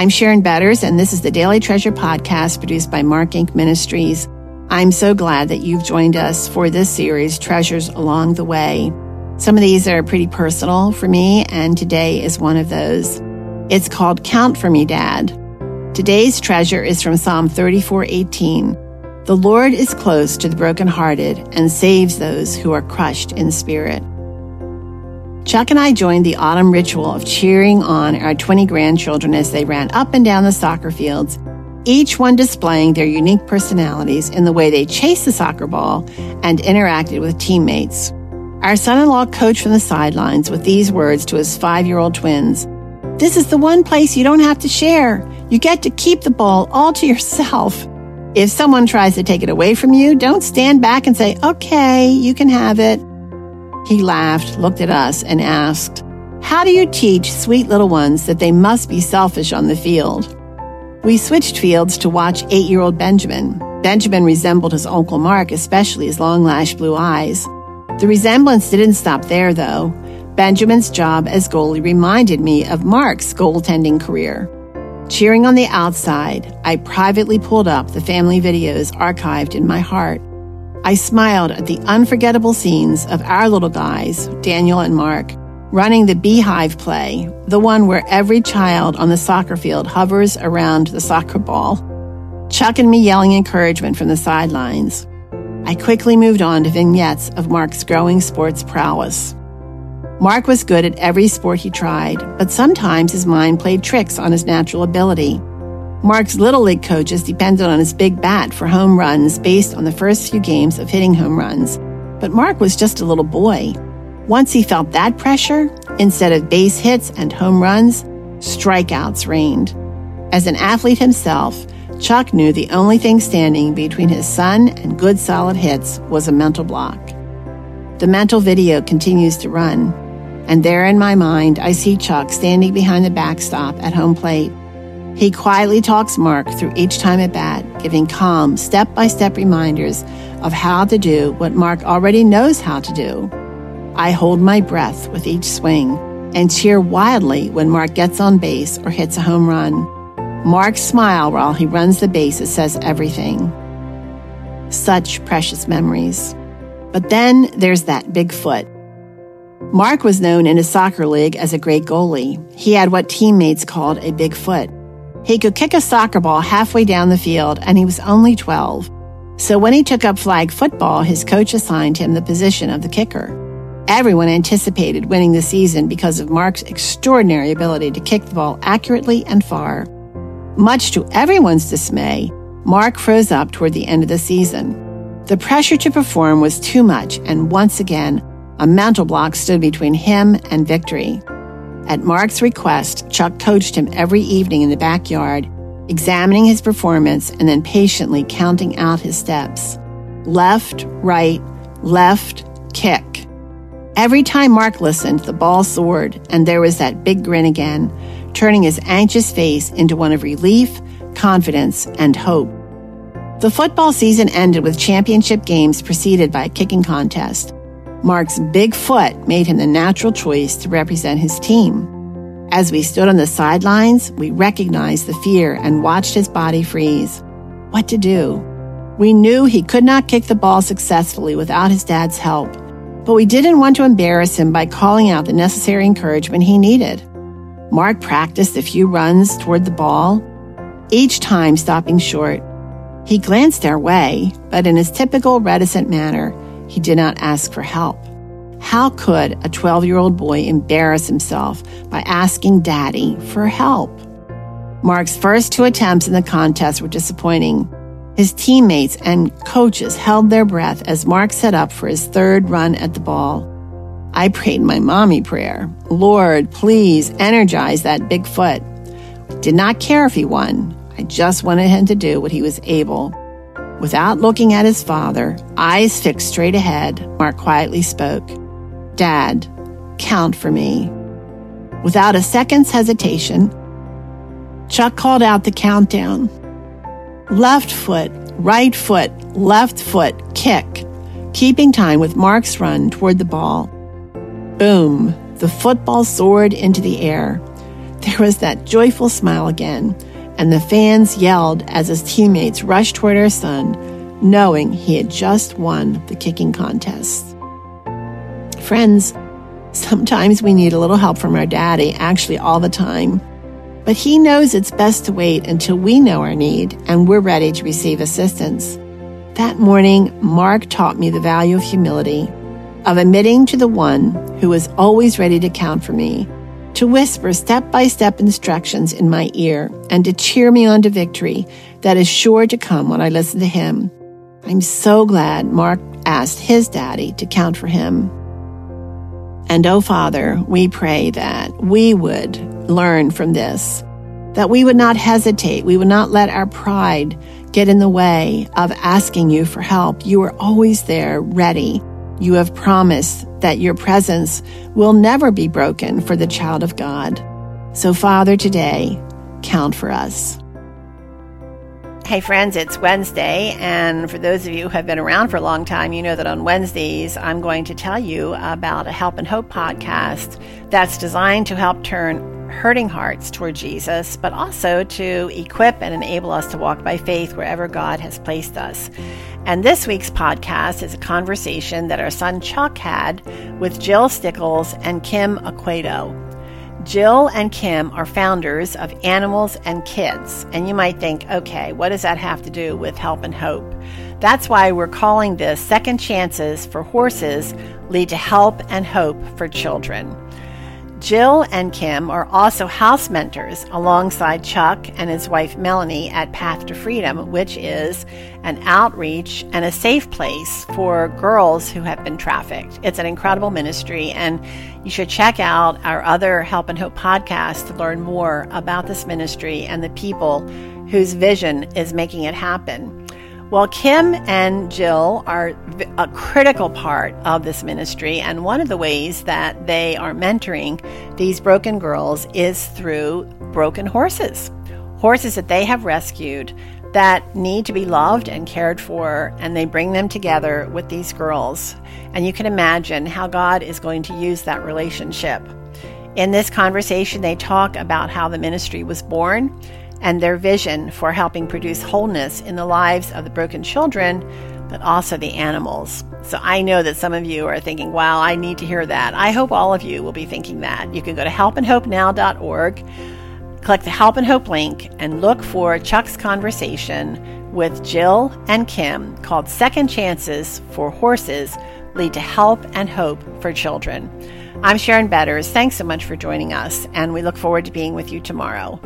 I'm Sharon Betters, and this is the Daily Treasure podcast produced by Mark Inc. Ministries. I'm so glad that you've joined us for this series, Treasures Along the Way. Some of these are pretty personal for me, and today is one of those. It's called Count for Me, Dad. Today's treasure is from Psalm 34:18. The Lord is close to the brokenhearted and saves those who are crushed in spirit. Chuck and I joined the autumn ritual of cheering on our 20 grandchildren as they ran up and down the soccer fields, each one displaying their unique personalities in the way they chased the soccer ball and interacted with teammates. Our son in law coached from the sidelines with these words to his five year old twins This is the one place you don't have to share. You get to keep the ball all to yourself. If someone tries to take it away from you, don't stand back and say, okay, you can have it. He laughed, looked at us, and asked, How do you teach sweet little ones that they must be selfish on the field? We switched fields to watch eight year old Benjamin. Benjamin resembled his Uncle Mark, especially his long lashed blue eyes. The resemblance didn't stop there, though. Benjamin's job as goalie reminded me of Mark's goaltending career. Cheering on the outside, I privately pulled up the family videos archived in my heart. I smiled at the unforgettable scenes of our little guys, Daniel and Mark, running the beehive play, the one where every child on the soccer field hovers around the soccer ball. Chuck and me yelling encouragement from the sidelines. I quickly moved on to vignettes of Mark's growing sports prowess. Mark was good at every sport he tried, but sometimes his mind played tricks on his natural ability. Mark's Little League coaches depended on his big bat for home runs based on the first few games of hitting home runs. But Mark was just a little boy. Once he felt that pressure, instead of base hits and home runs, strikeouts reigned. As an athlete himself, Chuck knew the only thing standing between his son and good solid hits was a mental block. The mental video continues to run. And there in my mind, I see Chuck standing behind the backstop at home plate. He quietly talks Mark through each time at bat, giving calm, step by step reminders of how to do what Mark already knows how to do. I hold my breath with each swing and cheer wildly when Mark gets on base or hits a home run. Mark's smile while he runs the bases says everything. Such precious memories. But then there's that big foot. Mark was known in his soccer league as a great goalie. He had what teammates called a big foot. He could kick a soccer ball halfway down the field, and he was only 12. So when he took up flag football, his coach assigned him the position of the kicker. Everyone anticipated winning the season because of Mark's extraordinary ability to kick the ball accurately and far. Much to everyone's dismay, Mark froze up toward the end of the season. The pressure to perform was too much, and once again, a mental block stood between him and victory. At Mark's request, Chuck coached him every evening in the backyard, examining his performance and then patiently counting out his steps. Left, right, left, kick. Every time Mark listened, the ball soared, and there was that big grin again, turning his anxious face into one of relief, confidence, and hope. The football season ended with championship games preceded by a kicking contest. Mark's big foot made him the natural choice to represent his team. As we stood on the sidelines, we recognized the fear and watched his body freeze. What to do? We knew he could not kick the ball successfully without his dad's help, but we didn't want to embarrass him by calling out the necessary encouragement he needed. Mark practiced a few runs toward the ball, each time stopping short. He glanced our way, but in his typical reticent manner, he did not ask for help. How could a 12 year old boy embarrass himself by asking daddy for help? Mark's first two attempts in the contest were disappointing. His teammates and coaches held their breath as Mark set up for his third run at the ball. I prayed my mommy prayer Lord, please energize that big foot. Did not care if he won. I just wanted him to do what he was able Without looking at his father, eyes fixed straight ahead, Mark quietly spoke, Dad, count for me. Without a second's hesitation, Chuck called out the countdown. Left foot, right foot, left foot, kick, keeping time with Mark's run toward the ball. Boom, the football soared into the air. there was that joyful smile again, and the fans yelled as his teammates rushed toward our son, knowing he had just won the kicking contest. Friends, sometimes we need a little help from our daddy, actually, all the time. But he knows it's best to wait until we know our need and we're ready to receive assistance. That morning, Mark taught me the value of humility, of admitting to the one who is always ready to count for me, to whisper step by step instructions in my ear, and to cheer me on to victory that is sure to come when I listen to him. I'm so glad Mark asked his daddy to count for him. And oh, Father, we pray that we would learn from this, that we would not hesitate, we would not let our pride get in the way of asking you for help. You are always there, ready. You have promised that your presence will never be broken for the child of God. So, Father, today, count for us. Hey, friends, it's Wednesday, and for those of you who have been around for a long time, you know that on Wednesdays I'm going to tell you about a Help and Hope podcast that's designed to help turn hurting hearts toward Jesus, but also to equip and enable us to walk by faith wherever God has placed us. And this week's podcast is a conversation that our son Chuck had with Jill Stickles and Kim Aquedo. Jill and Kim are founders of Animals and Kids. And you might think, okay, what does that have to do with help and hope? That's why we're calling this Second Chances for Horses Lead to Help and Hope for Children. Jill and Kim are also house mentors alongside Chuck and his wife Melanie at Path to Freedom, which is an outreach and a safe place for girls who have been trafficked. It's an incredible ministry, and you should check out our other Help and Hope podcast to learn more about this ministry and the people whose vision is making it happen. Well, Kim and Jill are a critical part of this ministry, and one of the ways that they are mentoring these broken girls is through broken horses. Horses that they have rescued that need to be loved and cared for, and they bring them together with these girls. And you can imagine how God is going to use that relationship. In this conversation, they talk about how the ministry was born and their vision for helping produce wholeness in the lives of the broken children, but also the animals. So I know that some of you are thinking, wow, I need to hear that. I hope all of you will be thinking that. You can go to helpandhopenow.org, click the Help and Hope link, and look for Chuck's conversation with Jill and Kim called Second Chances for Horses Lead to Help and Hope for Children. I'm Sharon Betters. Thanks so much for joining us, and we look forward to being with you tomorrow.